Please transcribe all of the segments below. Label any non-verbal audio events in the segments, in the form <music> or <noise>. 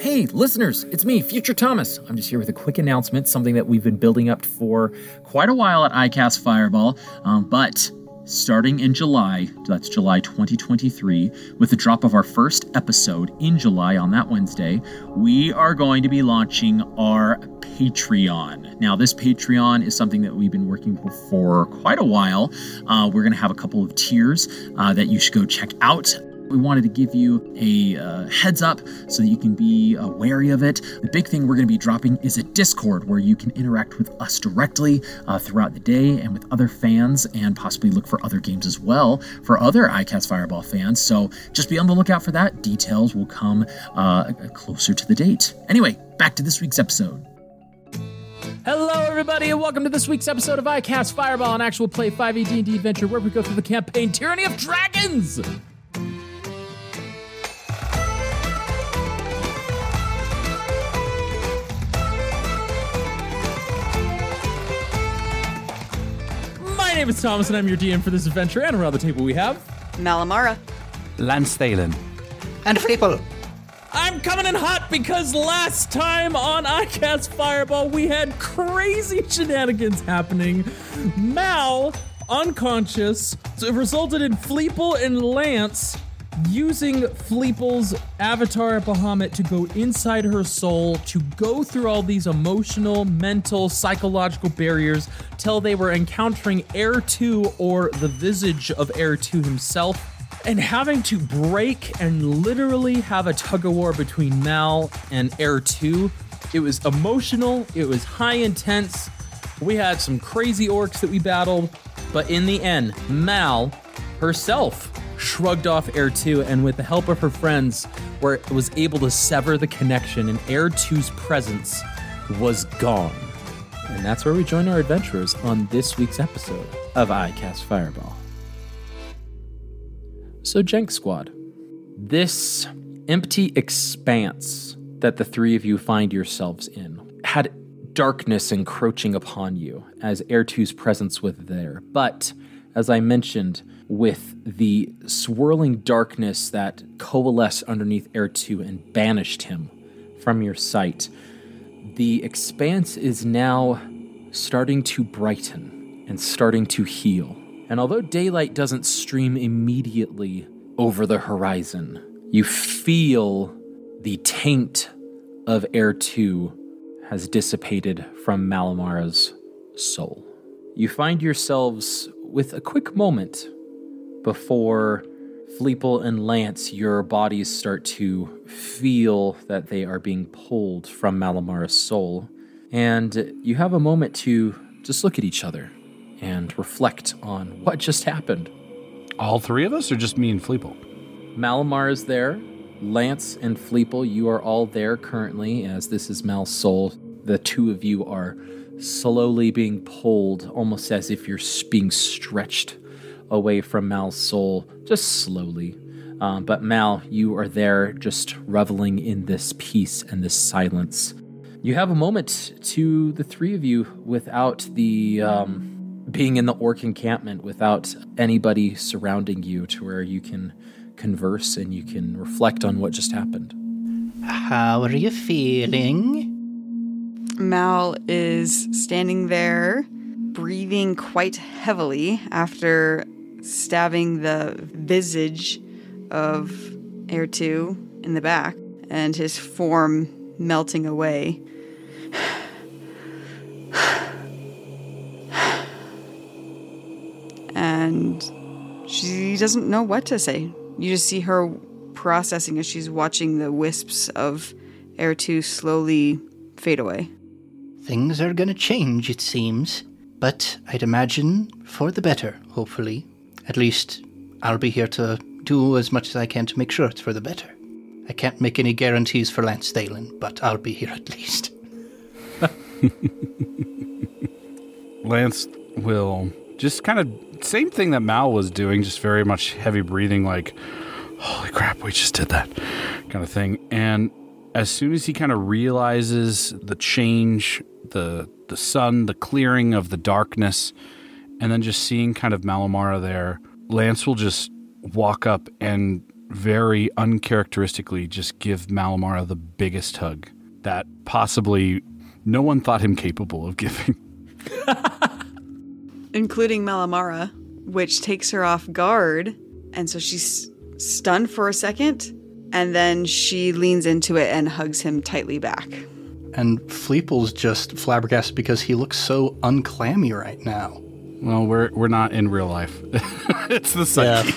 Hey, listeners, it's me, Future Thomas. I'm just here with a quick announcement, something that we've been building up for quite a while at iCast Fireball. Um, but starting in July, that's July 2023, with the drop of our first episode in July on that Wednesday, we are going to be launching our Patreon. Now, this Patreon is something that we've been working for quite a while. Uh, we're going to have a couple of tiers uh, that you should go check out. We wanted to give you a uh, heads up so that you can be uh, wary of it. The big thing we're going to be dropping is a Discord where you can interact with us directly uh, throughout the day and with other fans and possibly look for other games as well for other iCast Fireball fans. So just be on the lookout for that. Details will come uh, closer to the date. Anyway, back to this week's episode. Hello, everybody, and welcome to this week's episode of iCast Fireball, an actual play 5e D&D adventure where we go through the campaign Tyranny of Dragons. My name is Thomas, and I'm your DM for this adventure. And around the table we have. Malamara. Lance Thalen. And Fleeple. I'm coming in hot because last time on iCast Fireball we had crazy shenanigans happening. Mal, unconscious, so it resulted in Fleeple and Lance using Fleeple's avatar Bahamut to go inside her soul to go through all these emotional, mental, psychological barriers till they were encountering Ertu or the visage of Ertu himself and having to break and literally have a tug of war between Mal and Ertu. It was emotional, it was high intense. We had some crazy orcs that we battled, but in the end, Mal herself shrugged off Ertu and with the help of her friends were, was able to sever the connection and Ertu's presence was gone. And that's where we join our adventurers on this week's episode of iCast Fireball. So, Jhank Squad, this empty expanse that the three of you find yourselves in had darkness encroaching upon you as Ertu's presence was there. But, as I mentioned, with the swirling darkness that coalesced underneath Ertu and banished him from your sight, the expanse is now starting to brighten and starting to heal. And although daylight doesn't stream immediately over the horizon, you feel the taint of Ertu has dissipated from Malamara's soul. You find yourselves with a quick moment before Fleeple and Lance, your bodies start to feel that they are being pulled from Malamara's soul. And you have a moment to just look at each other and reflect on what just happened. All three of us, or just me and Fleeple? Malamar is there. Lance and Fleeple, you are all there currently, as this is Mal's soul. The two of you are slowly being pulled, almost as if you're being stretched away from Mal's soul, just slowly. Um, but Mal, you are there just reveling in this peace and this silence. You have a moment to the three of you without the um, being in the orc encampment, without anybody surrounding you to where you can converse and you can reflect on what just happened. How are you feeling? Mal is standing there, breathing quite heavily after stabbing the visage of Ertu in the back and his form melting away. and she doesn't know what to say. You just see her processing as she's watching the wisps of Ertu slowly fade away. Things are gonna change, it seems. But I'd imagine for the better, hopefully. At least I'll be here to do as much as I can to make sure it's for the better. I can't make any guarantees for Lance Thalen, but I'll be here at least. <laughs> Lance will just kind of same thing that Mal was doing, just very much heavy breathing, like, holy crap, we just did that kind of thing. And as soon as he kind of realizes the change, the the sun, the clearing of the darkness, and then just seeing kind of Malamara there, Lance will just walk up and very uncharacteristically just give Malamara the biggest hug that possibly no one thought him capable of giving. <laughs> including Malamara, which takes her off guard. And so she's stunned for a second, and then she leans into it and hugs him tightly back. And Fleeple's just flabbergasted because he looks so unclammy right now. Well, we're we're not in real life. <laughs> it's the psyche.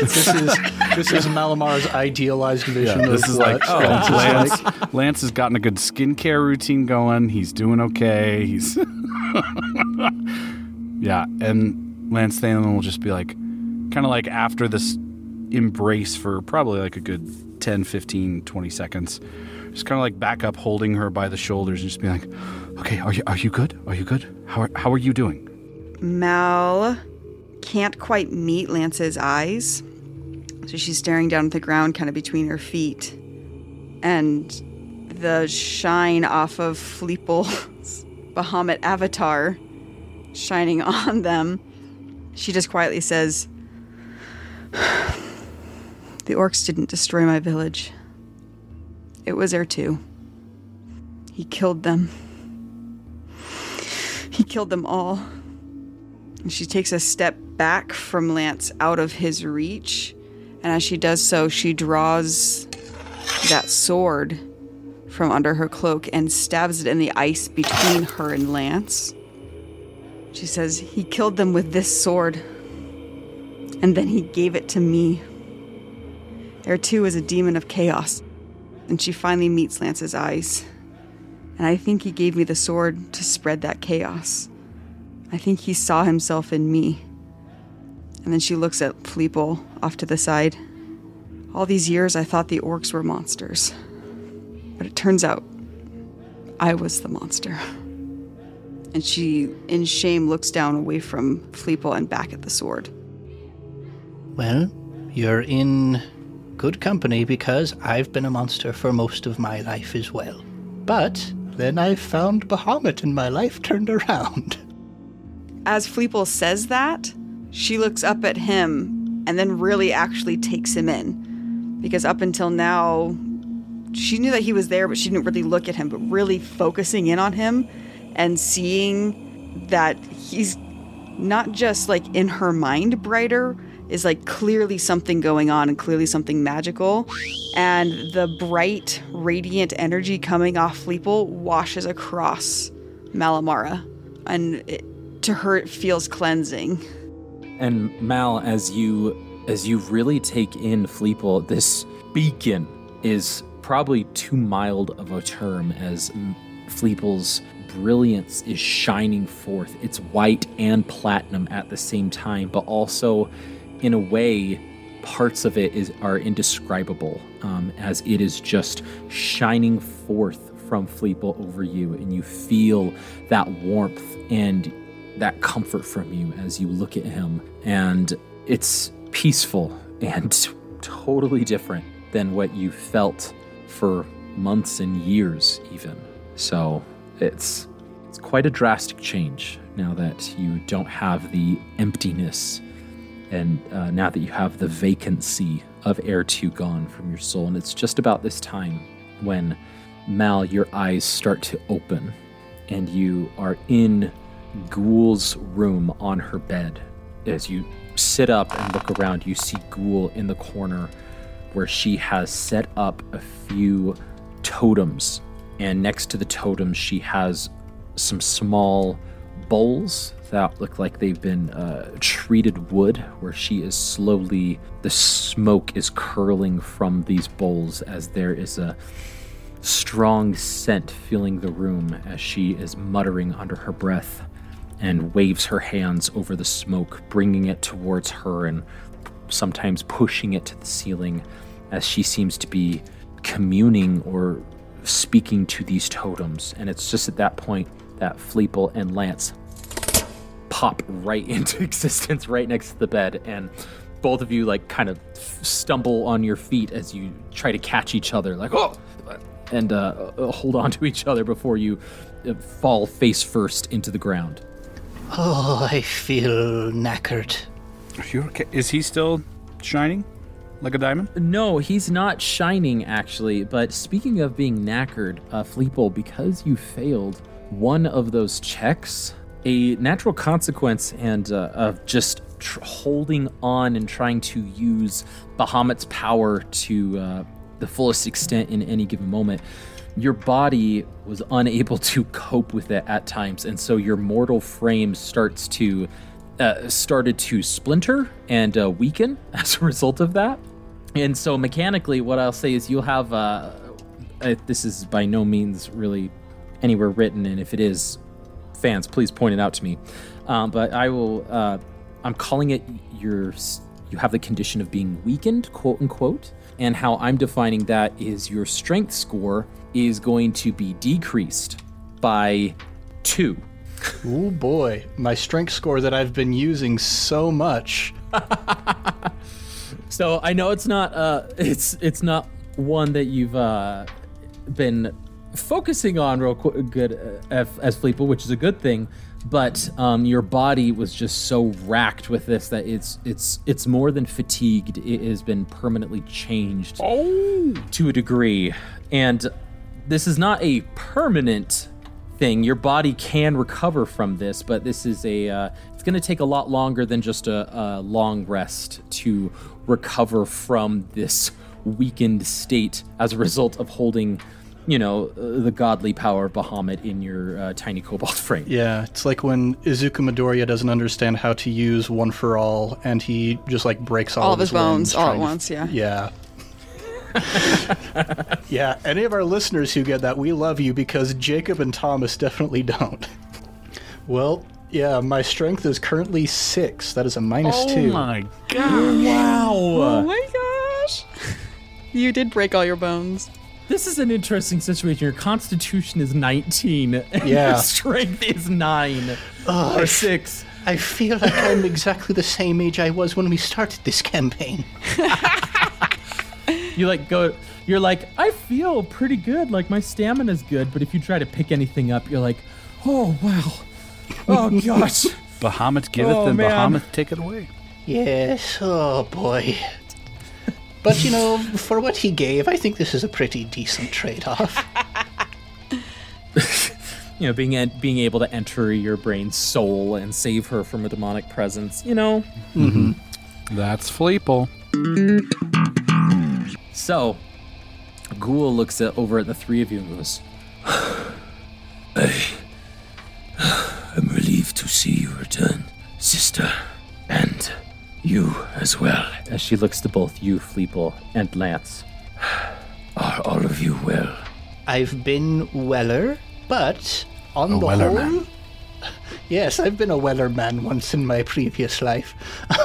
this is this is Malamara's idealized vision. Yeah, this of is like oh, Lance. Lance has gotten a good skincare routine going. He's doing okay. He's <laughs> yeah, and Lance Thanen will just be like, kind of like after this embrace for probably like a good 10, 15, 20 seconds, just kind of like back up, holding her by the shoulders, and just being like, okay, are you are you good? Are you good? How are, how are you doing? Mal can't quite meet Lance's eyes. So she's staring down at the ground, kind of between her feet. And the shine off of Fleeple's <laughs> Bahamut avatar shining <laughs> on them, she just quietly says, The orcs didn't destroy my village. It was Ertu. He killed them. He killed them all. And she takes a step back from Lance out of his reach. And as she does so, she draws that sword from under her cloak and stabs it in the ice between her and Lance. She says, He killed them with this sword. And then he gave it to me. Ertu is a demon of chaos. And she finally meets Lance's eyes. And I think he gave me the sword to spread that chaos. I think he saw himself in me. And then she looks at Fleeple off to the side. All these years I thought the orcs were monsters. But it turns out I was the monster. And she, in shame, looks down away from Fleeple and back at the sword. Well, you're in good company because I've been a monster for most of my life as well. But then I found Bahamut and my life turned around. <laughs> As Fleeple says that, she looks up at him and then really actually takes him in. Because up until now, she knew that he was there, but she didn't really look at him. But really focusing in on him and seeing that he's not just like in her mind brighter, is like clearly something going on and clearly something magical. And the bright, radiant energy coming off Fleeple washes across Malamara. And it, to her it feels cleansing. And Mal, as you as you really take in Fleeple, this beacon is probably too mild of a term as Fleeple's brilliance is shining forth. It's white and platinum at the same time, but also in a way parts of it is are indescribable um, as it is just shining forth from Fleeple over you and you feel that warmth and that comfort from you as you look at him. And it's peaceful and <laughs> totally different than what you felt for months and years, even. So it's it's quite a drastic change now that you don't have the emptiness and uh, now that you have the vacancy of Ertu gone from your soul. And it's just about this time when Mal, your eyes start to open and you are in Ghoul's room on her bed. As you sit up and look around, you see Ghoul in the corner where she has set up a few totems. And next to the totems, she has some small bowls that look like they've been uh, treated wood, where she is slowly, the smoke is curling from these bowls as there is a strong scent filling the room as she is muttering under her breath and waves her hands over the smoke, bringing it towards her and sometimes pushing it to the ceiling as she seems to be communing or speaking to these totems. And it's just at that point that Fleeple and Lance pop right <laughs> into existence right next to the bed and both of you like kind of stumble on your feet as you try to catch each other like oh and uh, uh hold on to each other before you uh, fall face first into the ground Oh, I feel knackered. Are you okay? Is he still shining? like a diamond? No, he's not shining actually. But speaking of being knackered, uh, Fleeple, because you failed one of those checks, a natural consequence and uh, of just tr- holding on and trying to use Bahamut's power to uh, the fullest extent in any given moment. Your body was unable to cope with it at times, and so your mortal frame starts to uh, started to splinter and uh, weaken <laughs> as a result of that. And so mechanically, what I'll say is you'll have. Uh, this is by no means really anywhere written, and if it is, fans, please point it out to me. Um, but I will. Uh, I'm calling it your. You have the condition of being weakened, quote unquote, and how I'm defining that is your strength score is going to be decreased by two. <laughs> Oh boy, my strength score that I've been using so much. <laughs> So I know it's not uh it's it's not one that you've uh been focusing on real qu- good uh, as, as Fleeple, which is a good thing. But um, your body was just so racked with this that it's it's it's more than fatigued. It has been permanently changed to a degree, and this is not a permanent thing. Your body can recover from this, but this is a. Uh, it's going to take a lot longer than just a, a long rest to recover from this weakened state as a result of holding, you know, uh, the godly power of Bahamut in your uh, tiny cobalt <laughs> frame. Yeah, it's like when Izuku Midoriya doesn't understand how to use One for All, and he just like breaks all, All of his bones all at once, yeah. Yeah. <laughs> yeah, any of our listeners who get that, we love you because Jacob and Thomas definitely don't. Well, yeah, my strength is currently six. That is a minus two. Oh my god! Wow. Oh my gosh. <laughs> You did break all your bones. This is an interesting situation. Your constitution is 19. <laughs> And Yeah. Your strength is 9. Ugh, or 6. I feel like I'm exactly the same age I was when we started this campaign. <laughs> You like go you're like, I feel pretty good, like my stamina's good, but if you try to pick anything up, you're like, oh wow. Oh gosh. <laughs> Bahamut giveth Oh, and man. Bahamut taketh away. Yes, oh boy. But you know, for what he gave, I think this is a pretty decent trade off. <laughs> <laughs> you know, being en- being able to enter your brain's soul and save her from a demonic presence, you know. Mm-hmm. Mm-hmm. That's Fleeple. So, Ghoul looks at, over at the three of you and goes, <sighs> <sighs> I'm relieved to see you return, sister, and you as well. as she looks to both you, Fleeple, and Lance. <sighs> Are all of you well? I've been Weller, but on A the Weller whole. man. <laughs> Yes, I've been a Weller man once in my previous life.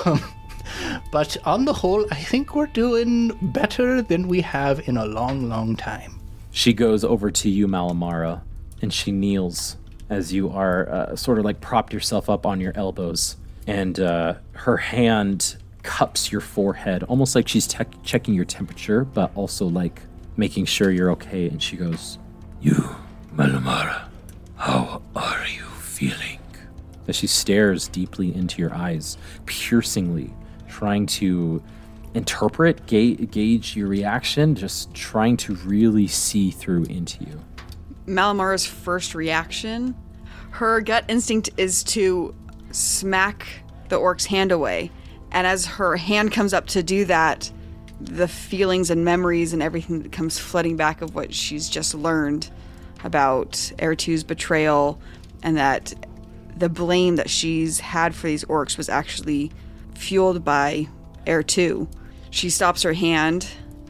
Um, <laughs> but on the whole, I think we're doing better than we have in a long, long time. She goes over to you, Malamara, and she kneels as you are uh, sort of like propped yourself up on your elbows. And uh, her hand cups your forehead, almost like she's te- checking your temperature, but also like making sure you're okay. And she goes, You, Malamara, how are you feeling? as she stares deeply into your eyes, piercingly, trying to interpret, ga- gauge your reaction, just trying to really see through into you. Malamara's first reaction, her gut instinct is to smack the orc's hand away. And as her hand comes up to do that, the feelings and memories and everything that comes flooding back of what she's just learned about Ertu's betrayal and that the blame that she's had for these orcs was actually fueled by Ertu. She stops her hand,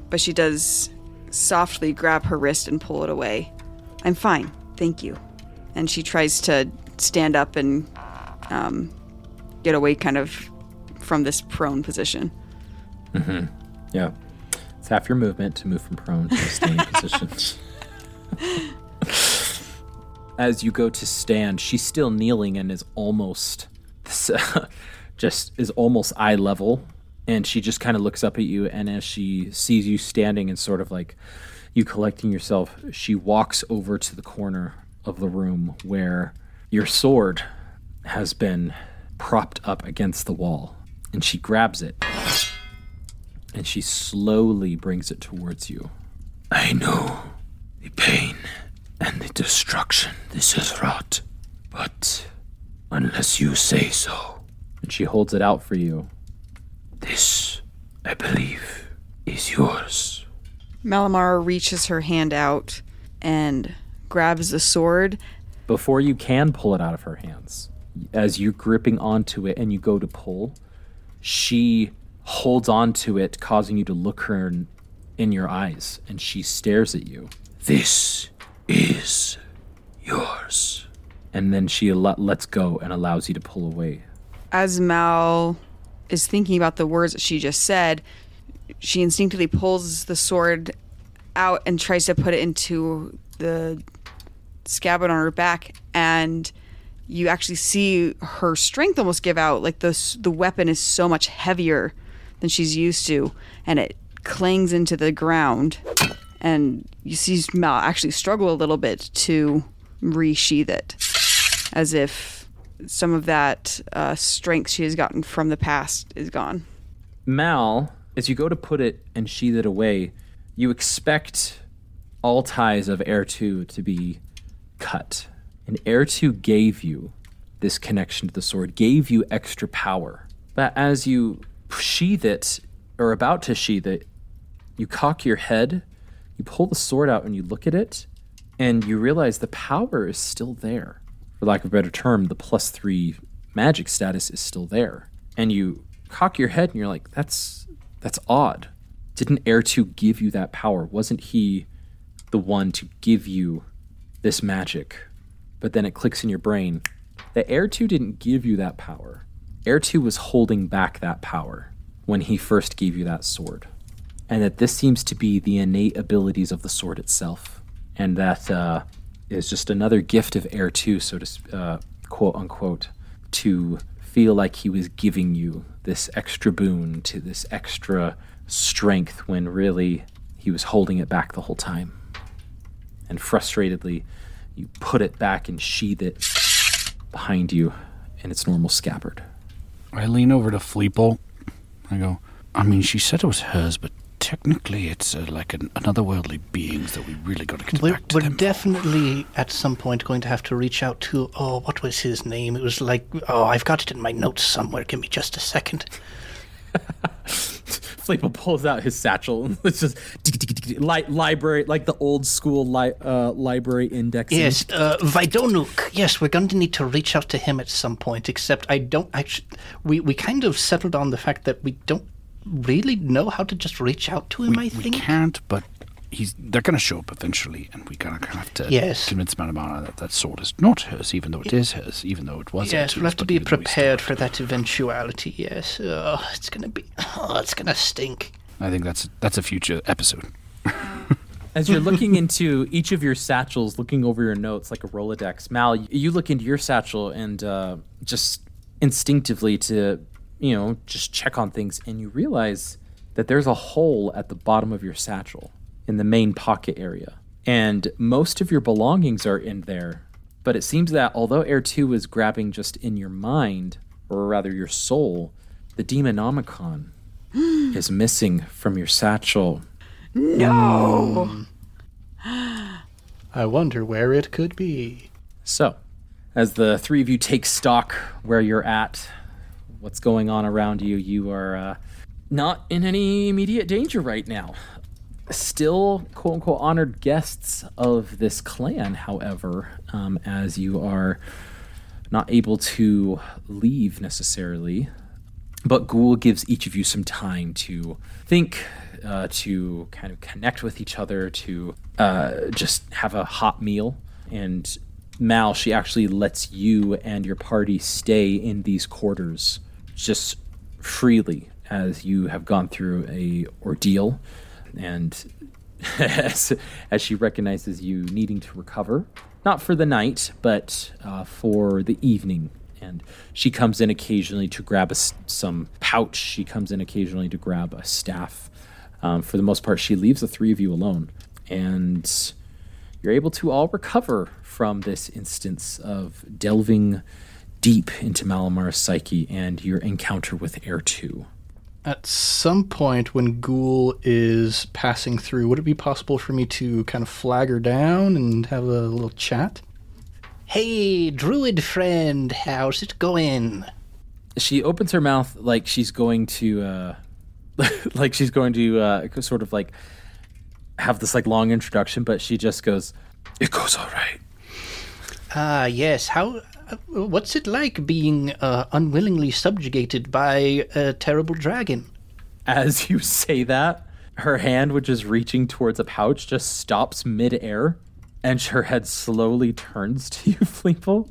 but she does softly grab her wrist and pull it away. I'm fine, thank you. And she tries to stand up and um, get away kind of from this prone position. Yeah. It's half your movement to move from prone to a standing position. <laughs> As you go to stand, she's still kneeling and is almost <laughs> just is almost eye level and she just kind of looks up at you and as she sees you standing and sort of like you collecting yourself, she walks over to the corner of the room where your sword has been propped up against the wall and she grabs it and she slowly brings it towards you. I know the pain and the destruction this has wrought, but unless you say so, And she holds it out for you. this, I believe, is yours. Malamar reaches her hand out and grabs the sword. Before you can pull it out of her hands, as you're gripping onto it and you go to pull, she holds onto it, causing you to look her in, in your eyes, and she stares at you. This is yours. And then she let, lets go and allows you to pull away. As Mal is thinking about the words that she just said, she instinctively pulls the sword out and tries to put it into the scabbard on her back and you actually see her strength almost give out like the the weapon is so much heavier than she's used to and it clangs into the ground and you see Mal actually struggle a little bit to resheath it as if some of that uh, strength she has gotten from the past is gone. Mal, as you go to put it and sheath it away, you expect all ties of Ertu to be cut. And Ertu gave you this connection to the sword, gave you extra power. But as you sheath it, or about to sheath it, you cock your head, you pull the sword out and you look at it, and you realize the power is still there. For lack of a better term, the plus three magic status is still there. And you cock your head and you're like, that's that's odd. Didn't Ertu give you that power? Wasn't he the one to give you this magic? But then it clicks in your brain that Ertu didn't give you that power. Ertu was holding back that power when he first gave you that sword. And that this seems to be the innate abilities of the sword itself. And that uh, is just another gift of Ertu, so to uh, quote unquote, to feel like he was giving you this extra boon, to this extra strength when really he was holding it back the whole time. And frustratedly, you put it back and sheath it behind you in its normal scabbard. I lean over to Fleeple. I go, I mean, she said it was hers, but technically it's uh, like an, another worldly beings that we really got to get We're, back to we're them. definitely at some point going to have to reach out to. Oh, what was his name? It was like. Oh, I've got it in my notes somewhere. Give me just a second. <laughs> Fleeple pulls out his satchel and <laughs> it's just li- library, like the old school li- uh, library indexing. Yes, uh, Vidonuk. Yes, we're going to need to reach out to him at some point. Except I don't actually. We we kind of settled on the fact that we don't really know how to just reach out to him. I think we can't, but he's they're going to show up eventually, and we're going to have to Yes. convince Malamara that that sword is not hers, even though it is hers, even though it was. Yes, we'll have to be even though we still prepared for that eventuality. Yes. Oh, it's gonna be. Oh, it's gonna stink. I think that's that's a future episode. <laughs> As you're looking into each of your satchels, looking over your notes like a Rolodex, Mal, you look into your satchel and uh, just instinctively to, you know, just check on things, and you realize that there's a hole at the bottom of your satchel in the main pocket area. And most of your belongings are in there, but it seems that although Ertu is grabbing just in your mind, or rather your soul, the Demonomicon <gasps> is missing from your satchel. No. I wonder where it could be. So, as the three of you take stock where you're at, what's going on around you, you are uh, not in any immediate danger right now. Still, quote unquote, honored guests of this clan, however, um, as you are not able to leave necessarily. But Ghoul gives each of you some time to think, uh, to kind of connect with each other, to uh, just have a hot meal. And Mal, she actually lets you and your party stay in these quarters just freely as you have gone through a ordeal. And as, as she recognizes you needing to recover, not for the night, but uh, for the evening. And she comes in occasionally to grab a some pouch. She comes in occasionally to grab a staff. Um, for the most part, she leaves the three of you alone. And you're able to all recover from this instance of delving deep into Malamar's psyche and your encounter with Ertu. At some point when Ghoul is passing through, would it be possible for me to kind of flag her down and have a little chat? Hey, druid friend, how's it going? She opens her mouth like she's going to, uh, <laughs> like she's going to uh, sort of like have this like long introduction, but she just goes, It goes all right. Ah, yes. How? What's it like being uh, unwillingly subjugated by a terrible dragon? as you say that, her hand, which is reaching towards a pouch, just stops midair, and her head slowly turns to <laughs> you, Fleeple,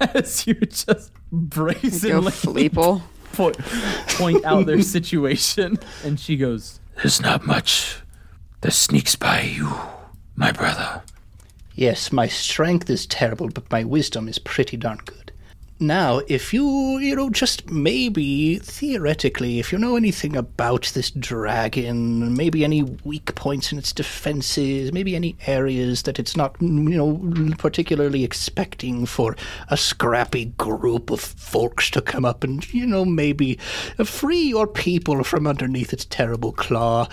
<laughs> as you just Go brazenly Fleeple. point, point out their <laughs> situation. And she goes, There's not much that sneaks by you, my brother. Yes, my strength is terrible, but my wisdom is pretty darn good. Now, if you, you know, just maybe, theoretically, if you know anything about this dragon, maybe any weak points in its defenses, maybe any areas that it's not, you know, particularly expecting for a scrappy group of folks to come up and, you know, maybe free your people from underneath its terrible claw.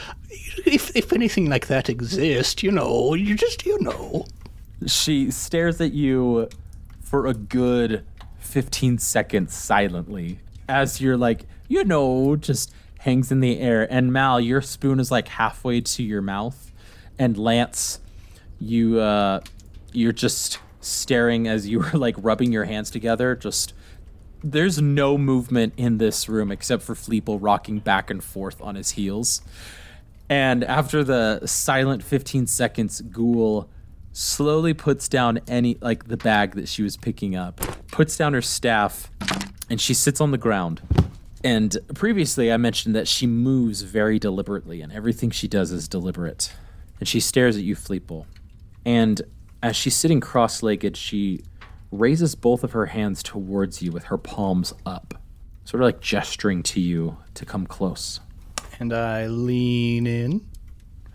If, if anything like that exists, you know, you just, you know. She stares at you for a good 15 seconds silently as you're like, you know, just hangs in the air. And Mal, your spoon is like halfway to your mouth. And Lance, you uh you're just staring as you were like rubbing your hands together, just there's no movement in this room except for Fleeple rocking back and forth on his heels. And after the silent 15 seconds, Ghoul slowly puts down any, like the bag that she was picking up, puts down her staff, and she sits on the ground. And previously, I mentioned that she moves very deliberately, and everything she does is deliberate. And she stares at you, Fleeple. And as she's sitting cross legged, she raises both of her hands towards you with her palms up, sort of like gesturing to you to come close. And I lean in,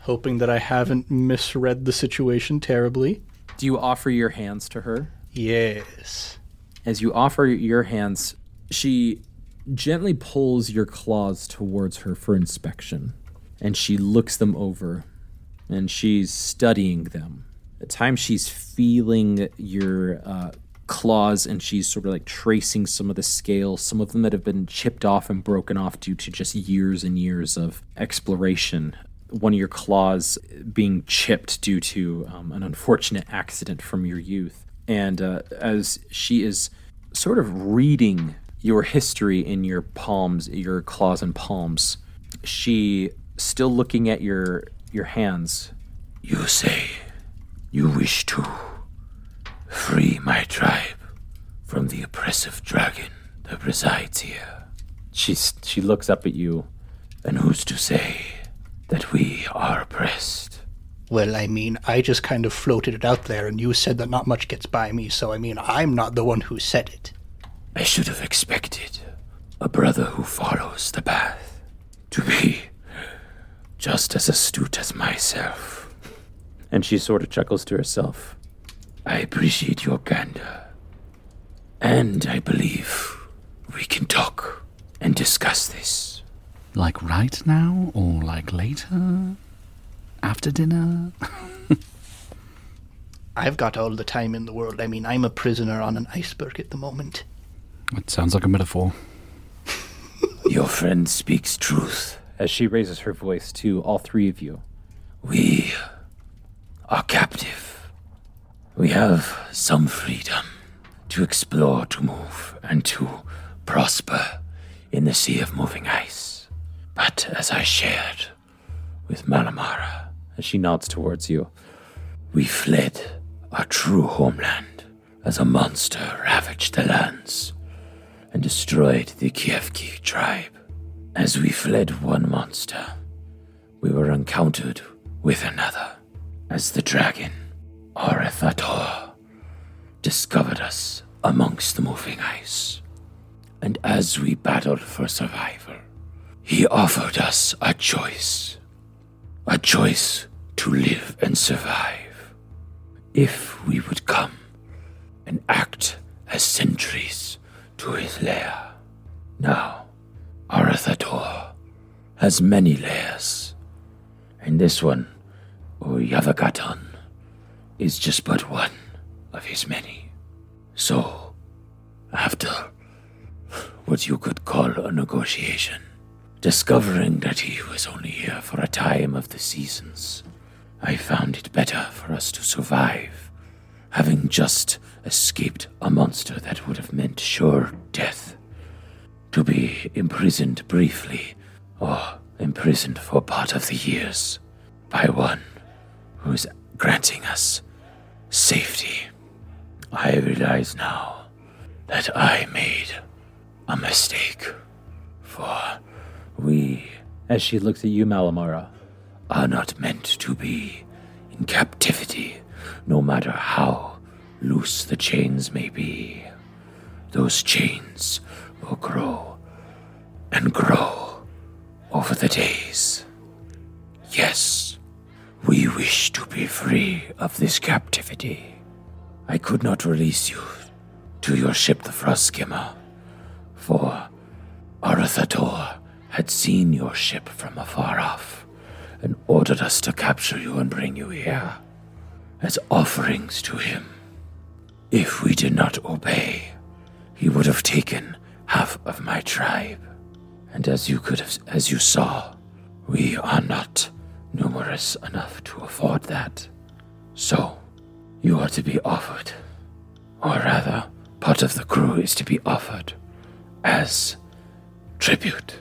hoping that I haven't misread the situation terribly. Do you offer your hands to her? Yes. As you offer your hands, she gently pulls your claws towards her for inspection, and she looks them over, and she's studying them. At times, she's feeling your uh, claws, and she's sort of like tracing some of the scales, some of them that have been chipped off and broken off due to just years and years of exploration. One of your claws being chipped due to um, an unfortunate accident from your youth. And uh, as she is sort of reading your history in your palms, your claws and palms, she still looking at your your hands. You say you wish to free my tribe from the oppressive dragon that resides here. She's she looks up at you. And who's to say that we are oppressed? Well, I mean, I just kind of floated it out there, and you said that not much gets by me, so I mean, I'm not the one who said it. I should have expected a brother who follows the path to be just as astute as myself. And she sort of chuckles to herself. I appreciate your candor. And I believe we can talk and discuss this. Like right now or like later? After dinner? <laughs> I've got all the time in the world. I mean, I'm a prisoner on an iceberg at the moment. It sounds like a metaphor. <laughs> Your friend speaks truth. As she raises her voice to all three of you. We are captive. We have some freedom to explore, to move, and to prosper in the sea of moving ice. But as I shared with Malamara, As she nods towards you. we fled our true homeland as a monster ravaged the lands and destroyed the Kievki tribe. As we fled one monster, we were encountered with another as the dragon, Arauthator, discovered us amongst the moving ice. And as we battled for survival, he offered us a choice. A choice to live and survive. If we would come and act as sentries to his lair. Now, Arauthator has many layers. And this one, Oyaviggaton, is just but one of his many. So, after what you could call a negotiation, discovering that he was only here for a time of the seasons, I found it better for us to survive, having just escaped a monster that would have meant sure death. To be imprisoned briefly, or imprisoned for part of the years, by one who is granting us safety. I realize now that I made a mistake. For we As she looks at you, Malamara, are not meant to be in captivity, no matter how loose the chains may be. Those chains will grow and grow over the days. Yes, we wish to be free of this captivity. I could not release you to your ship, the Frostskimmer, for Arauthator had seen your ship from afar off and ordered us to capture you and bring you here as offerings to him. If we did not obey, he would have taken half of my tribe. And as you could have, as you saw, we are not numerous enough to afford that. So, you are to be offered, or rather, part of the crew is to be offered as tribute.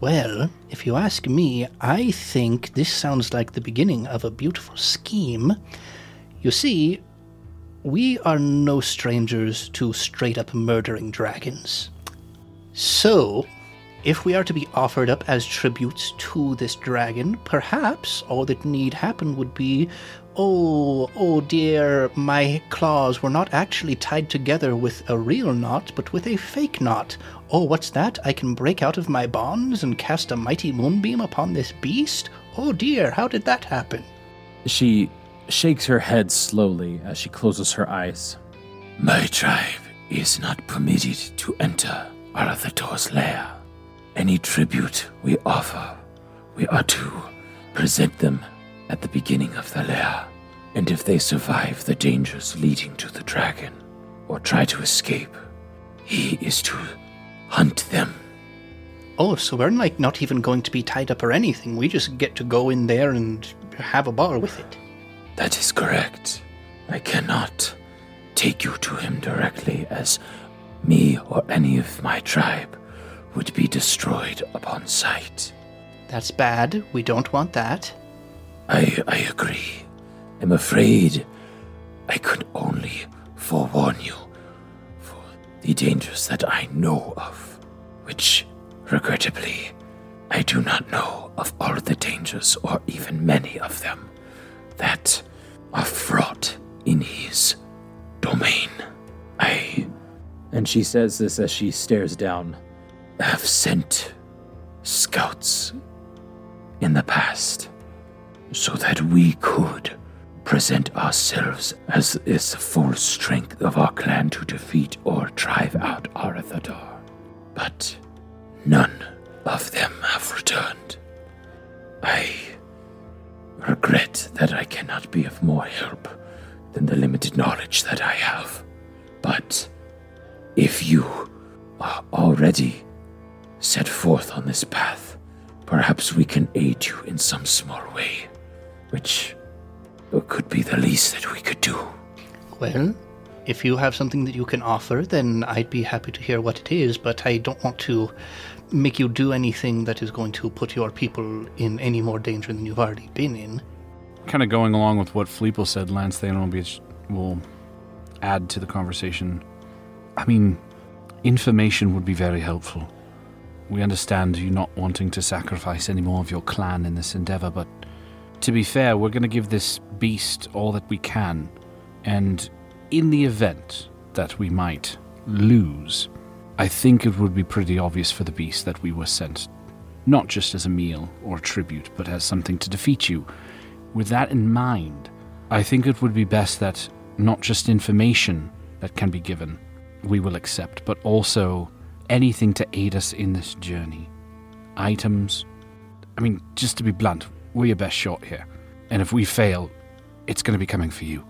Well, if you ask me, I think this sounds like the beginning of a beautiful scheme. You see, we are no strangers to straight up murdering dragons. So, if we are to be offered up as tributes to this dragon, perhaps all that need happen would be Oh, oh dear, my claws were not actually tied together with a real knot, but with a fake knot. Oh, what's that? I can break out of my bonds and cast a mighty moonbeam upon this beast? Oh dear, how did that happen? she shakes her head slowly as she closes her eyes. My tribe is not permitted to enter Arauthator's lair. Any tribute we offer, we are to present them at the beginning of the lair. And if they survive the dangers leading to the dragon, or try to escape, he is to hunt them. Oh, so we're like not even going to be tied up or anything. We just get to go in there and have a bar with it. That is correct. I cannot take you to him directly, as me or any of my tribe would be destroyed upon sight. That's bad. We don't want that. I, I agree. I'm afraid I could only forewarn you for the dangers that I know of, which, regrettably, I do not know of all the dangers, or even many of them, that are fraught in his domain. I And she says this as she stares down. have sent scouts in the past so that we could present ourselves as is the full strength of our clan to defeat or drive out Arauthator. But none of them have returned. I regret that I cannot be of more help than the limited knowledge that I have. But if you are already set forth on this path, perhaps we can aid you in some small way, which could be the least that we could do. Well, if you have something that you can offer, then I'd be happy to hear what it is, but I don't want to make you do anything that is going to put your people in any more danger than you've already been in. Kind of going along with what Fleeple said, Lance Thanombius will add to the conversation. I mean, information would be very helpful. We understand you not wanting to sacrifice any more of your clan in this endeavor, but to be fair, we're going to give this beast all that we can. And in the event that we might lose, I think it would be pretty obvious for the beast that we were sent not just as a meal or a tribute, but as something to defeat you. With that in mind, I think it would be best that not just information that can be given we will accept, but also anything to aid us in this journey. Items, I mean, just to be blunt, we're your best shot here. And if we fail, it's going to be coming for you.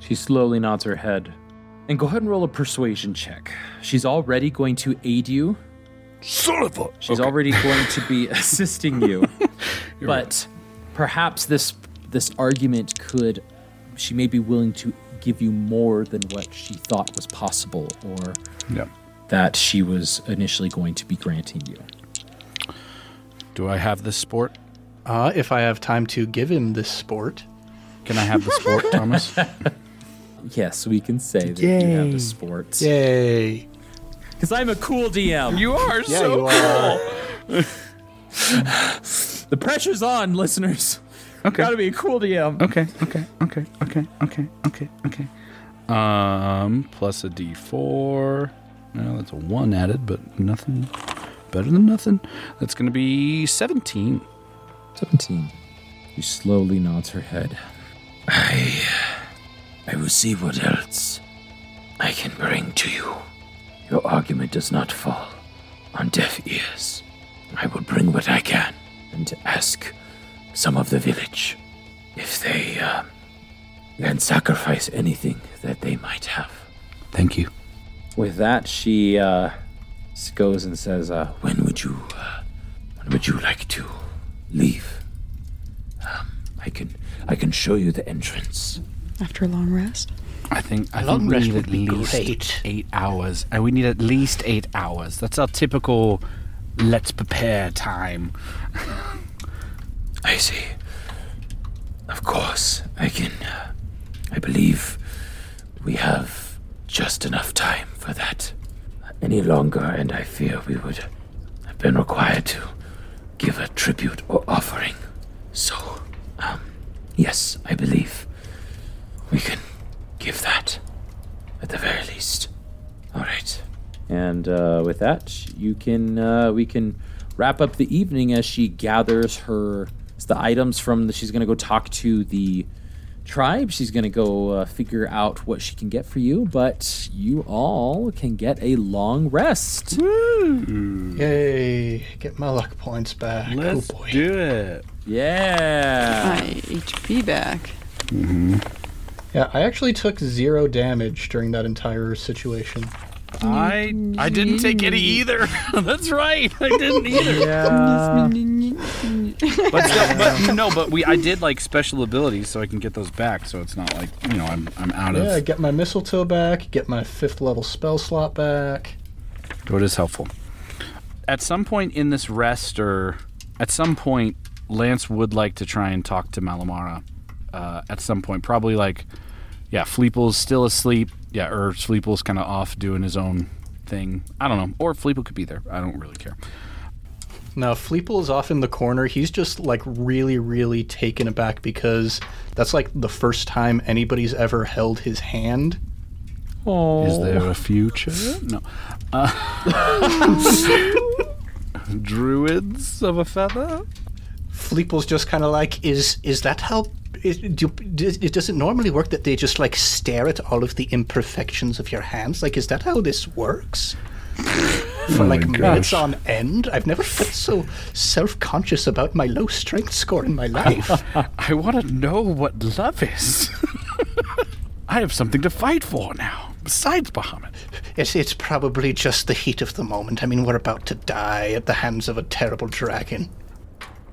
She slowly nods her head. And go ahead and roll a persuasion check. She's already going to aid you. Son of a. She's already going to be <laughs> assisting you. but perhaps this this argument could she may be willing to give you more than what she thought was possible or Yeah. that she was initially going to be granting you. Do I have this sport? Uh, if I have time to give him this sport. Can I have the sport, <laughs> Thomas? Yes, we can say that you have the sports. Yay. Because I'm a cool DM. you are Yeah, you are. <laughs> the pressure's on, listeners. Okay. Gotta be a cool DM. Okay, okay, okay, okay, okay, okay, okay. Um, plus a D4. Well, that's a one added, but nothing better than nothing. That's going to be 17. 17. She slowly nods her head. I. I will see what else I can bring to you. Your argument does not fall on deaf ears. I will bring what I can and ask some of the village if they uh, can sacrifice anything that they might have. Thank you. With that, she uh, goes and says, uh, When would you, uh, when would you like to leave? Um, I can, I can show you the entrance. After a long rest. I think I long think we rest need would at be least great. eight hours. And we need at least eight hours. That's our typical let's prepare time. I see. Of course, I can. Uh, I believe we have just enough time for that. Any longer, and I fear we would have been required to give a tribute or offering. So, um, yes, I believe we can give that at the very least. All right. and uh, with that, you can uh, we can wrap up the evening as she gathers her the items from the. She's gonna go talk to the tribe. She's gonna go uh, figure out what she can get for you. But you all can get a long rest. Woo. Yay. Get my luck points back. Let's oh boy. do it. Yeah. My HP back. Yeah, I actually took zero damage during that entire situation. I I didn't take any <laughs> either. <laughs> That's right. I didn't <laughs> either. Yeah. <laughs> But still, but no, but we I did like special abilities so I can get those back. So it's not like you know I'm I'm out of. Yeah, of. get my mistletoe back, get my fifth level spell slot back. What is helpful? At some point in this rest, or at some point, Lance would like to try and talk to Malamara. Uh, at some point, probably like, yeah, Fleeple's still asleep. Yeah, or Fleeple's kind of off doing his own thing. I don't know. Or Fleeple could be there. I don't really care. Now, Fleeple is off in the corner. He's just like really, really taken aback because that's like the first time anybody's ever held his hand. Is there a future? No. Uh, <laughs> <laughs> druids of a feather? Fleeple's just kind of like, is is that how? Is, do, does- it doesn't normally work that they just like stare at all of the imperfections of your hands. Like, is that how this works? Oh for like minutes on end, I've never felt so self-conscious about my low strength score in my life. <laughs> I want to know what love is. <laughs> I have something to fight for now, besides Bahamut. it's it's probably just the heat of the moment. I mean, we're about to die at the hands of a terrible dragon.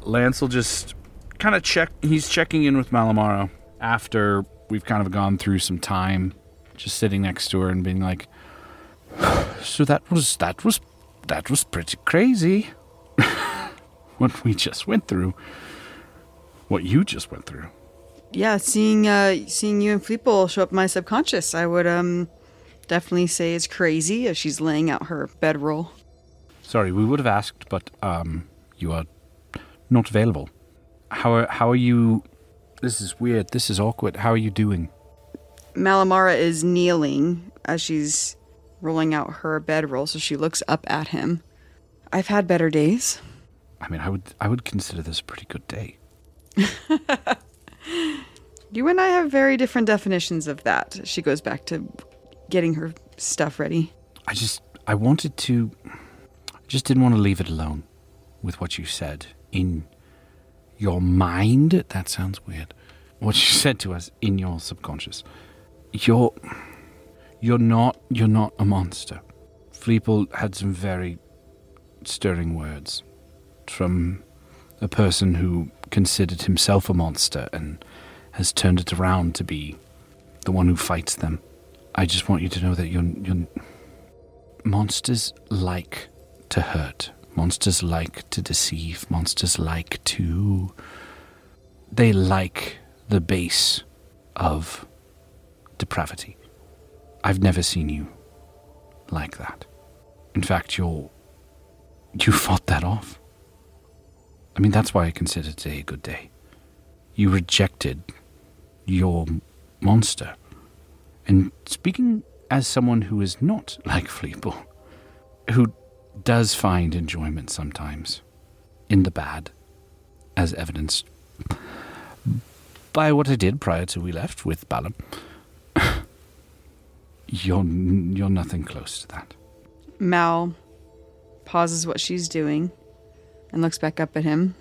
Lance will just kind of check. He's checking in with Malamara after we've kind of gone through some time, just sitting next to her and being like, <sighs> "So that was that was that was pretty crazy. <laughs> what we just went through. What you just went through. Yeah, seeing uh seeing you and Fleeple show up in my subconscious, I would um definitely say is crazy as she's laying out her bedroll. Sorry, we would have asked, but um, you are not available. How are how are you? This is weird. This is awkward. How are you doing? Malamara is kneeling as she's rolling out her bedroll, so she looks up at him. I've had better days. I mean, I would I would consider this a pretty good day. <laughs> You and I have very different definitions of that. She goes back to getting her stuff ready. I just I wanted to I just didn't want to leave it alone with what you said in your mind. That sounds weird. What you <laughs> said to us in your subconscious. You're you're not you're not a monster. Fleeple had some very stirring words from a person who considered himself a monster and has turned it around to be the one who fights them. I just want you to know that you're, you're monsters like to hurt. Monsters like to deceive. Monsters like to. They like the base of depravity. I've never seen you like that. In fact, you're. You fought that off. I mean, that's why I consider today a good day. You rejected your monster. And speaking as someone who is not <laughs> like Fleeple, who does find enjoyment sometimes in the bad, as evidenced by what I did prior to we left with Balam, you're, you're nothing close to that. Mal pauses what she's doing and looks back up at him.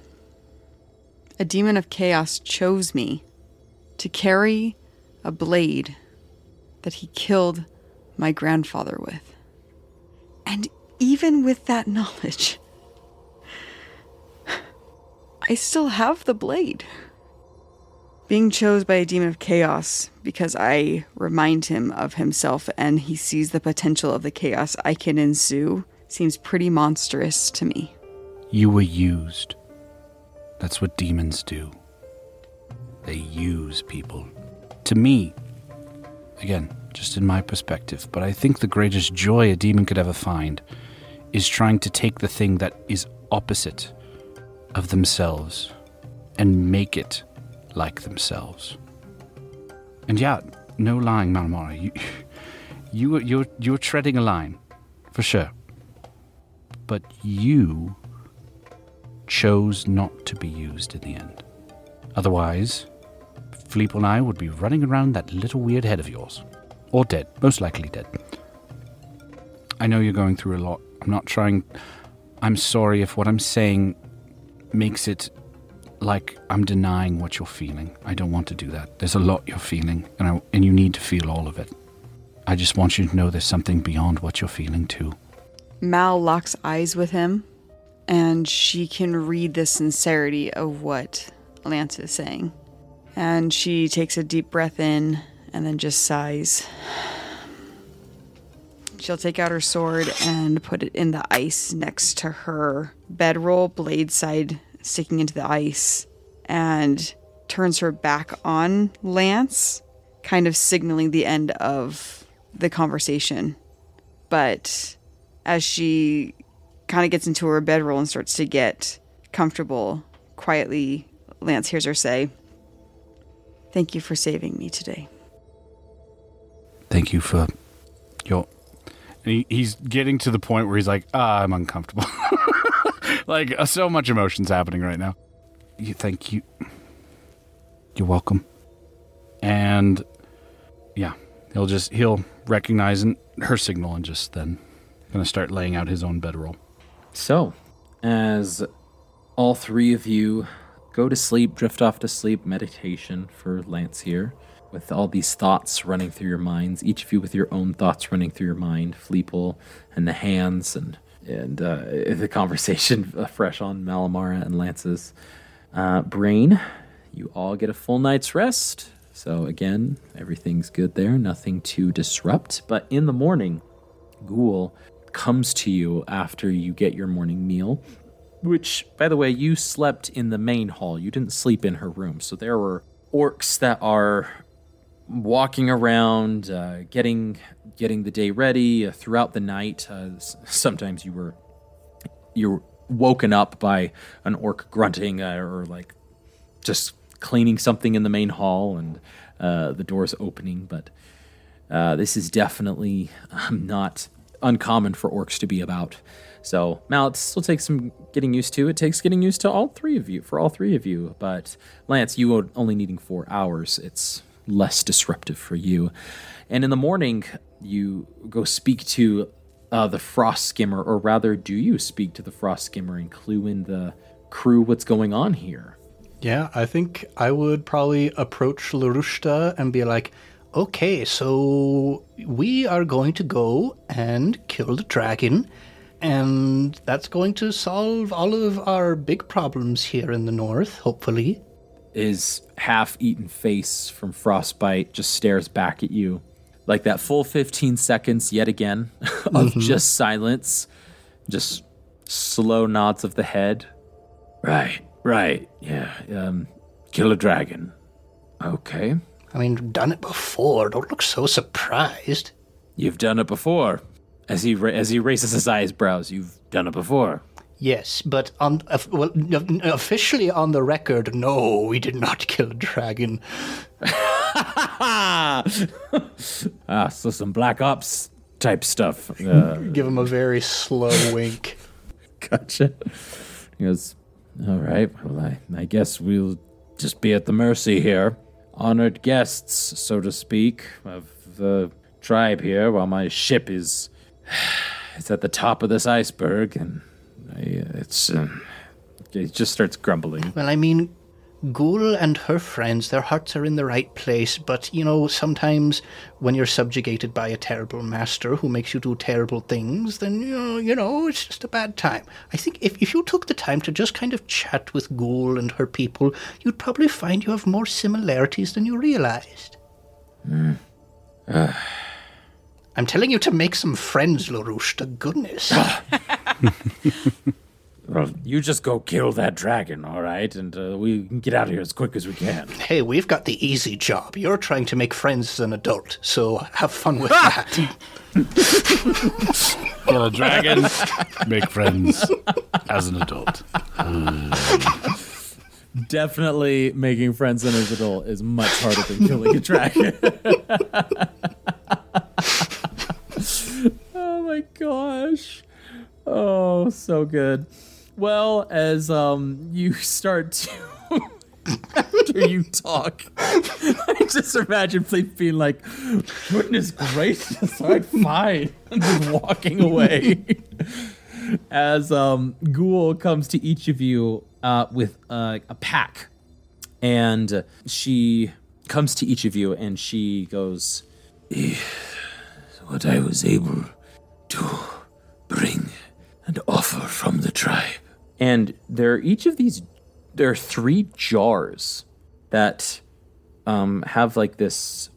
A demon of chaos chose me to carry a blade that he killed my grandfather with. And even with that knowledge, <laughs> I still have the blade. Being chose by a demon of chaos because I remind him of himself and he sees the potential of the chaos I can ensue seems pretty monstrous to me. You were used. That's what demons do. They use people. To me, again, just in my perspective, but I think the greatest joy a demon could ever find is trying to take the thing that is opposite of themselves and make it like themselves. And yeah, no lying, Malamara. You, <laughs> you, you're, you're treading a line, for sure. But you chose not to be used in the end. Otherwise, Fleeple and I would be running around that little weird head of yours. Or dead, most likely dead. I know you're going through a lot. I'm not trying. I'm sorry if what I'm saying makes it like I'm denying what you're feeling. I don't want to do that. There's a lot you're feeling, and, I, and you need to feel all of it. I just want you to know there's something beyond what you're feeling, too. Mal locks eyes with him, and she can read the sincerity of what Lance is saying. And she takes a deep breath in and then just sighs. She'll take out her sword and put it in the ice next to her bedroll, blade side sticking into the ice, and turns her back on Lance, kind of signaling the end of the conversation. But as she kind of gets into her bedroll and starts to get comfortable, quietly, Lance hears her say, Thank you for saving me today. Thank you for your. He, he's getting to the point where he's like, ah, I'm uncomfortable. <laughs> <laughs> like, uh, so much emotions happening right now. You thank you. You're welcome. And yeah, he'll just he'll recognize an- her signal and just then gonna start laying out his own bedroll. So, as all three of you go to sleep, drift off to sleep, meditation for Lance here, with all these thoughts running through your minds, each of you with your own thoughts running through your mind, Fleeple and the hands and and uh, <laughs> the conversation fresh on Malamara and Lance's uh, brain. You all get a full night's rest. So again, everything's good there, nothing to disrupt. But in the morning, Ghoul comes to you after you get your morning meal, which, by the way, you slept in the main hall. You didn't sleep in her room. So there were orcs that are walking around, uh, getting getting the day ready uh, throughout the night. Uh, sometimes you were you're woken up by an orc grunting uh, or like just cleaning something in the main hall and uh, the doors opening. But uh, this is definitely um, not uncommon for orcs to be about. So Mal, it still takes some getting used to. It takes getting used to all three of you, for all three of you. But Lance, you only needing four hours. It's less disruptive for you. And in the morning, you go speak to uh, the frost skimmer, or rather, do you speak to the frost skimmer and clue in the crew what's going on here? Yeah, I think I would probably approach Larushta and be like, okay, so we are going to go and kill the dragon, and that's going to solve all of our big problems here in the north, hopefully. His half eaten face from frostbite just stares back at you. Like that full 15 seconds, yet again, <laughs> of just silence, just slow nods of the head. Right, right, yeah. Um, kill a dragon. Okay. I mean, done it before. Don't look so surprised. You've done it before. As he ra- as he raises his eyebrows, you've done it before. Yes, but on well, officially on the record, no, we did not kill a dragon. <laughs> ah, so some black ops type stuff. Uh, Give him a very slow <laughs> wink. gotcha. He goes, all right. Well, I, I guess we'll just be at the mercy here, honored guests, so to speak, of the tribe here, while my ship is <sighs> it's at the top of this iceberg, and it's. Uh, he just starts grumbling. Well, I mean, Ghoul and her friends, their hearts are in the right place, but you know, sometimes when you're subjugated by a terrible master who makes you do terrible things, then you know, you know, it's just a bad time. I think if, if you took the time to just kind of chat with Ghoul and her people, you'd probably find you have more similarities than you realized. I'm telling you to make some friends, LaRouche, to goodness. <laughs> <laughs> Well, you just go kill that dragon, all right? And uh, we can get out of here as quick as we can. hey, we've got the easy job. You're trying to make friends as an adult, so have fun with that. <laughs> Kill a dragon, make friends as an adult. Definitely making friends as an adult is much harder than killing a <laughs> dragon. oh my gosh. Oh, so good. Well, as um you <laughs> start to after you talk, I just imagine Fleet being like, goodness gracious, right, fine. And just walking away. <laughs> as um Ghoul comes to each of you uh, with uh, a pack, and she comes to each of you and she goes, What I was able to and offer from the tribe. and there are each of these. There are three jars that um, have like this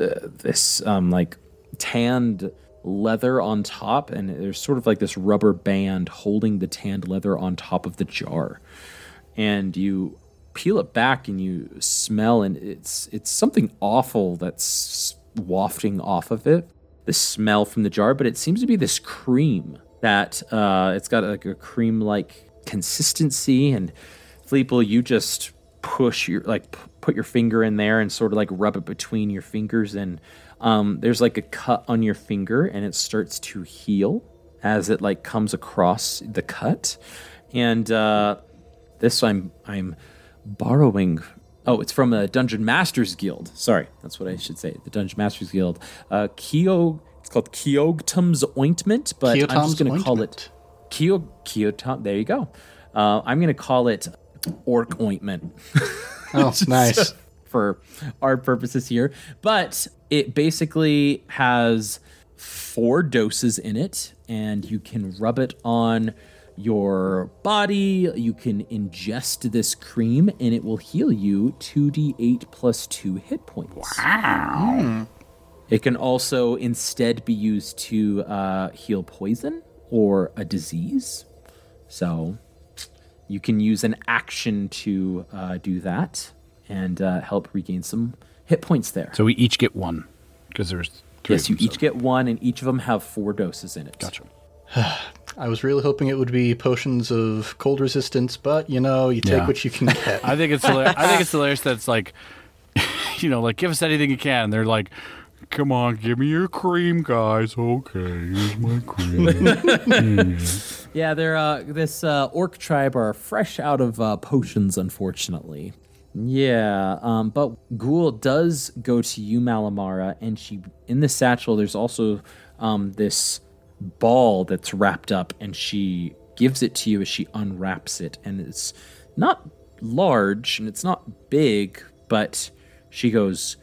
uh, this um, like tanned leather on top, and there's sort of like this rubber band holding the tanned leather on top of the jar. And you peel it back and you smell, and it's it's something awful that's wafting off of it. The smell from the jar, but it seems to be this cream that uh, it's got like a cream-like consistency. And Fleeple, you just push your like p- put your finger in there and sort of like rub it between your fingers. And um, there's like a cut on your finger and it starts to heal as it like comes across the cut. And uh, this i'm i'm borrowing oh it's from a dungeon masters guild. Sorry that's what i should say. The dungeon masters guild. Uh kyo it's called Keoghtom's ointment but i'm just going to call it. Kyo Kyotom. There you go. Uh, I'm gonna call it orc ointment Oh, <laughs> nice. for our purposes here, but it basically has four doses in it, and you can rub it on your body. You can ingest this cream, and it will heal you 2d8 plus 2 hit points. It can also instead be used to uh, heal poison or a disease. So you can use an action to uh, do that and uh, help regain some hit points there. So we each get one because there's three. yes, of you them, each so- get one, and each of them have four doses in it. Gotcha. <sighs> I was really hoping it would be potions of cold resistance, but you know, you take Yeah. what you can <laughs> get. I think it's hilarious. I think it's <laughs> hilarious that it's like, <laughs> you know, like give us anything you can. They're like, come on, give me your cream, guys. Okay, here's my <laughs> cream. Yeah, they're uh, this uh, orc tribe are fresh out of uh, potions, unfortunately. Yeah, um, but Ghoul does go to you, Malamara, and she in the satchel. There's also um, this ball that's wrapped up, and she gives it to you as she unwraps it, and it's not large and it's not big, but she goes,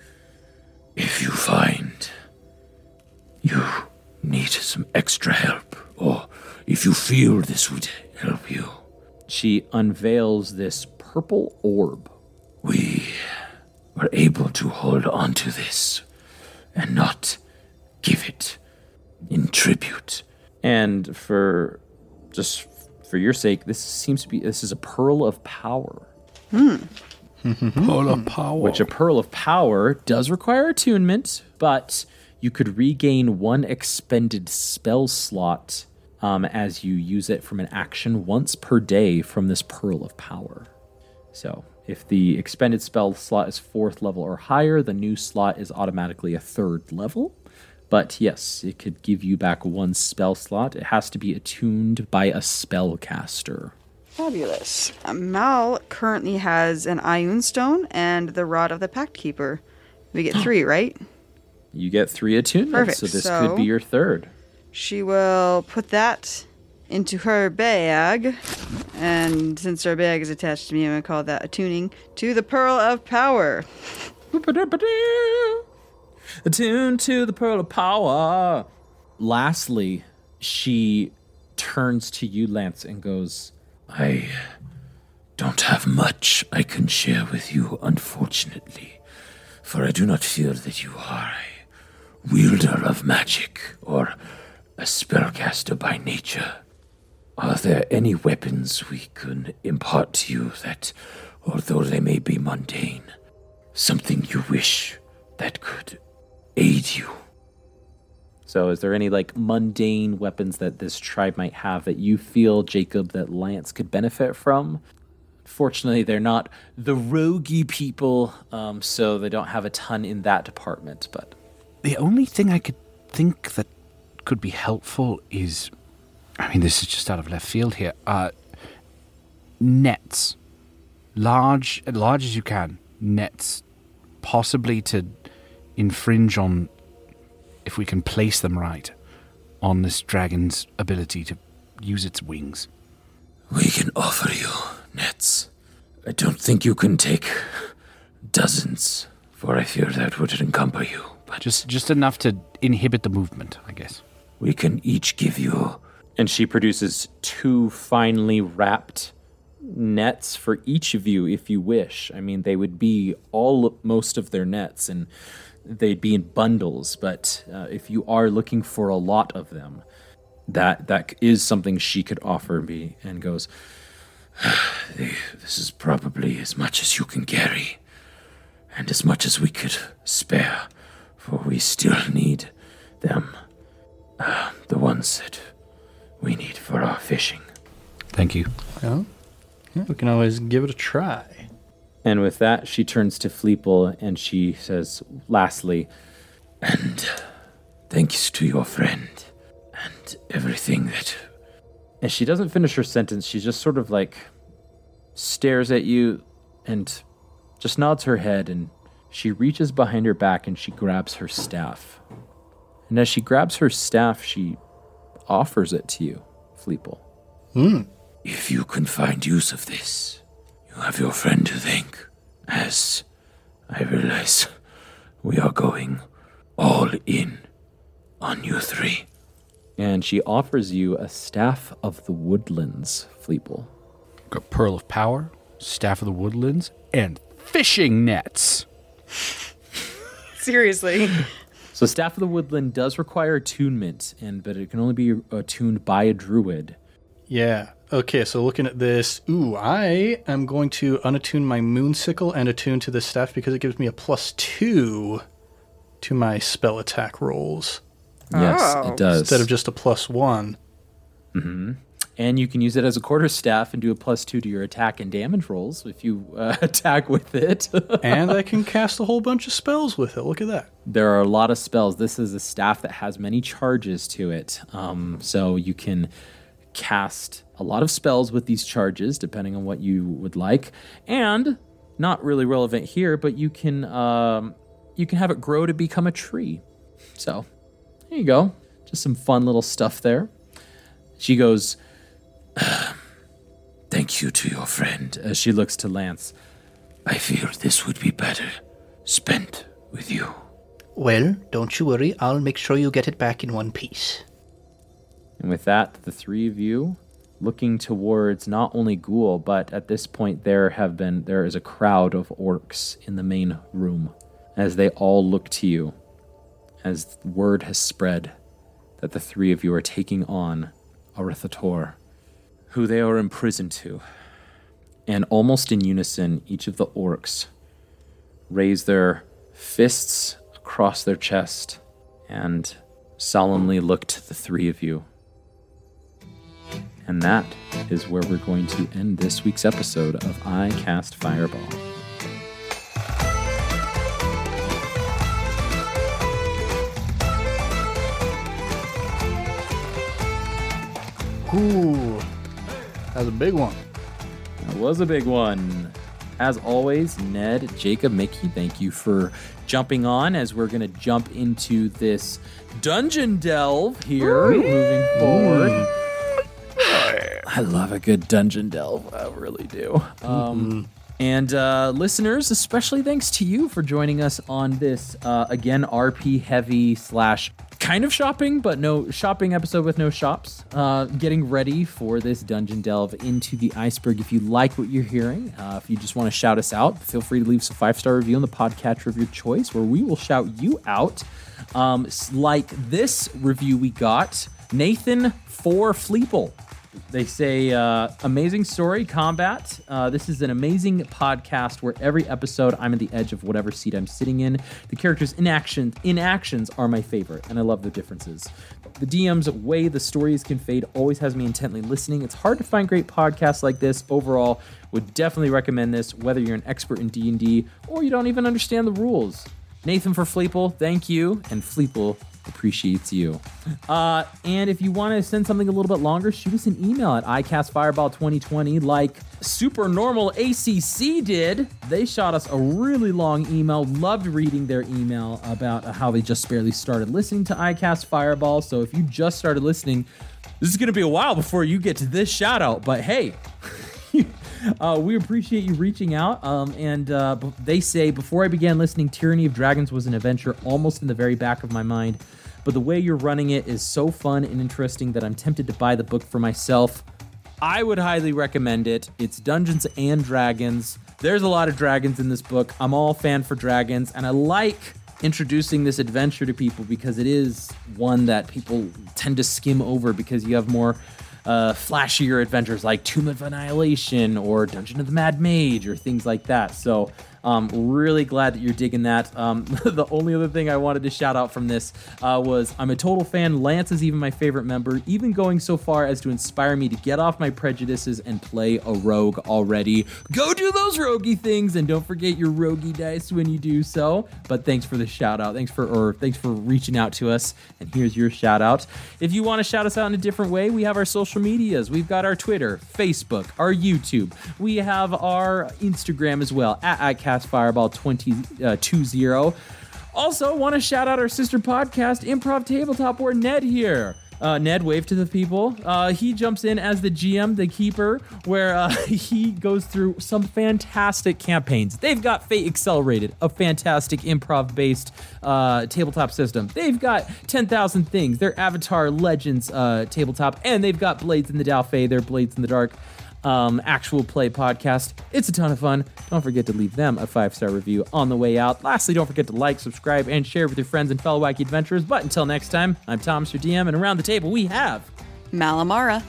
If you find you need some extra help, or if you feel this would help you, she unveils this purple orb. we were able to hold on to this and not give it in tribute. And for just for your sake, this seems to be this is a pearl of power. Hmm. Polar power. Which a pearl of power does require attunement, but you could regain one expended spell slot um, as you use it from an action once per day from this pearl of power. So, if the expended spell slot is fourth level or higher, the new slot is automatically a third level. But yes, it could give you back one spell slot. It has to be attuned by a spellcaster. Fabulous. Mal currently has an Ioun Stone and the Rod of the Pact Keeper. We get <gasps> three, right? You get three attunements, Perfect, so this so- could be your third. She will put that into her bag. And since her bag is attached to me, I'm going to call that attuning to the Pearl of Power. <laughs> Attune to the pearl of power. Lastly, she turns to you, Lance, and goes, I don't have much I can share with you, unfortunately, for I do not feel that you are a wielder of magic or a spellcaster by nature. Are there any weapons we can impart to you that, although they may be mundane, something you wish that could aid you? So, is there any like mundane weapons that this tribe might have that you feel, Jacob, that Lance could benefit from? Fortunately, they're not the roguey people, um, so they don't have a ton in that department. But The only thing I could think that could be helpful is, I mean, this is just out of left field here. Uh, nets, large, large as you can, nets, possibly to infringe on, if we can place them right, on this dragon's ability to use its wings. We can offer you nets. I don't think you can take dozens, for I fear that would encumber you. But Just, just enough to inhibit the movement, I guess. we can each give you and she produces two finely wrapped nets for each of you if you wish. I mean, they would be all most of their nets and they'd be in bundles, but uh, if you are looking for a lot of them, that that is something she could offer me and goes, <sighs> This is probably as much as you can carry, and as much as we could spare, for we still need them. Uh, the ones that we need for our fishing. Thank you. Well, yeah, we can always give it a try. And with that she turns to Fleeple and she says, lastly, And thanks to your friend, and everything that And she doesn't finish her sentence. She just sort of like stares at you and just nods her head. And she reaches behind her back and she grabs her staff. And as she grabs her staff, she offers it to you, Fleeple. Hmm. If you can find use of this, you have your friend to thank. As I realize we are going all in on you three. And she offers you a staff of the woodlands, Fleeple. Got Pearl of Power, Staff of the Woodlands, and fishing nets. <laughs> Seriously. So, Staff of the Woodland does require attunement, and but it can only be attuned by a druid. Yeah. Okay, so looking at this, ooh, I am going to unattune my Moonsickle and attune to this staff because it gives me a plus two to my spell attack rolls Yes, Oh. it does. instead of just a plus one. And you can use it as a quarter staff and do a plus two to your attack and damage rolls if you uh, <laughs> attack with it. <laughs> and I can cast a whole bunch of spells with it. Look at that. there are a lot of spells. This is a staff that has many charges to it. Um, so you can cast a lot of spells with these charges, depending on what you would like. And not really relevant here, but you can um, you can have it grow to become a tree. So there you go. Just some fun little stuff there. She goes, <sighs> Thank you to your friend. As she looks to Lance. I fear this would be better spent with you. Well, don't you worry. I'll make sure you get it back in one piece. And with that, the three of you looking towards not only Ghoul, but at this point there have been there is a crowd of orcs in the main room as they all look to you as word has spread that the three of you are taking on Arauthator, who they are imprisoned to. And almost in unison, each of the orcs raise their fists across their chest and solemnly look to the three of you. And that is where we're going to end this week's episode of I Cast Fireball. Ooh, that's a big one. That was a big one. As always, Ned, Jacob, Mickey, thank you for jumping on as we're going to jump into this dungeon delve here moving forward. I love a good dungeon delve. I really do. Um, and uh, listeners, especially thanks to you for joining us on this, uh, again, RP heavy slash kind of shopping, but no shopping episode with no shops. Uh, getting ready for this dungeon delve into the iceberg. If you like what you're hearing, uh, if you just want to shout us out, feel free to leave us a five star review on the podcatcher of your choice, where we will shout you out. Um, like this review we got, Nathan for Fleeple. They say, uh, amazing story, combat. Uh, this is an amazing podcast where every episode I'm at the edge of whatever seat I'm sitting in. The characters' inaction, inactions are my favorite, and I love the differences. The DM's way the stories can fade always has me intently listening. It's hard to find great podcasts like this. Overall, would definitely recommend this, whether you're an expert in D&D or you don't even understand the rules. Nathan for Fleeple, thank you, and Fleeple appreciates you. Uh, and if you want to send something a little bit longer, shoot us an email at iCastFireball2020 like Super Normal ACC did. They shot us a really long email. Loved reading their email about how they just barely started listening to iCast Fireball. So if you just started listening, this is going to be a while before you get to this shout out. But hey, <laughs> uh, we appreciate you reaching out. Um, and uh, they say, before I began listening, Tyranny of Dragons was an adventure almost in the very back of my mind. But the way you're running it is so fun and interesting that I'm tempted to buy the book for myself. I would highly recommend it. It's Dungeons and Dragons. There's a lot of dragons in this book. I'm all fan for dragons, and I like introducing this adventure to people because it is one that people tend to skim over because you have more uh, flashier adventures like Tomb of Annihilation or Dungeon of the Mad Mage or things like that. So, um, really glad that you're digging that. Um, <laughs> the only other thing I wanted to shout out from this uh, was I'm a total fan. Lance is even my favorite member, even going so far as to inspire me to get off my prejudices and play a rogue already. Go do those roguey things and don't forget your roguey dice when you do so. But thanks for the shout out. Thanks for or thanks for reaching out to us. And here's your shout out. If you want to shout us out in a different way, we have our social medias. We've got our Twitter, Facebook, our YouTube. We have our Instagram as well at, at CastFireball2020. Also, want to shout out our sister podcast, Improv Tabletop, where Ned here. Uh, Ned, wave to the people. Uh, he jumps in as the GM, the keeper, where uh, <laughs> he goes through some fantastic campaigns. They've got Fate Accelerated, a fantastic improv based uh, tabletop system. They've got 10,000 Things, their Avatar Legends uh, tabletop, and they've got Blades in the Dalfay, their Blades in the Dark um, actual play podcast. It's a ton of fun. Don't forget to leave them a five star review on the way out. Lastly, don't forget to like, subscribe, and share with your friends and fellow wacky adventurers. But until next time, I'm Thomas, your DM, and around the table we have. Malamara.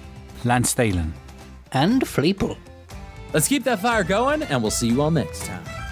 Lance Thalen. And Fleeple. Let's keep that fire going, and we'll see you all next time.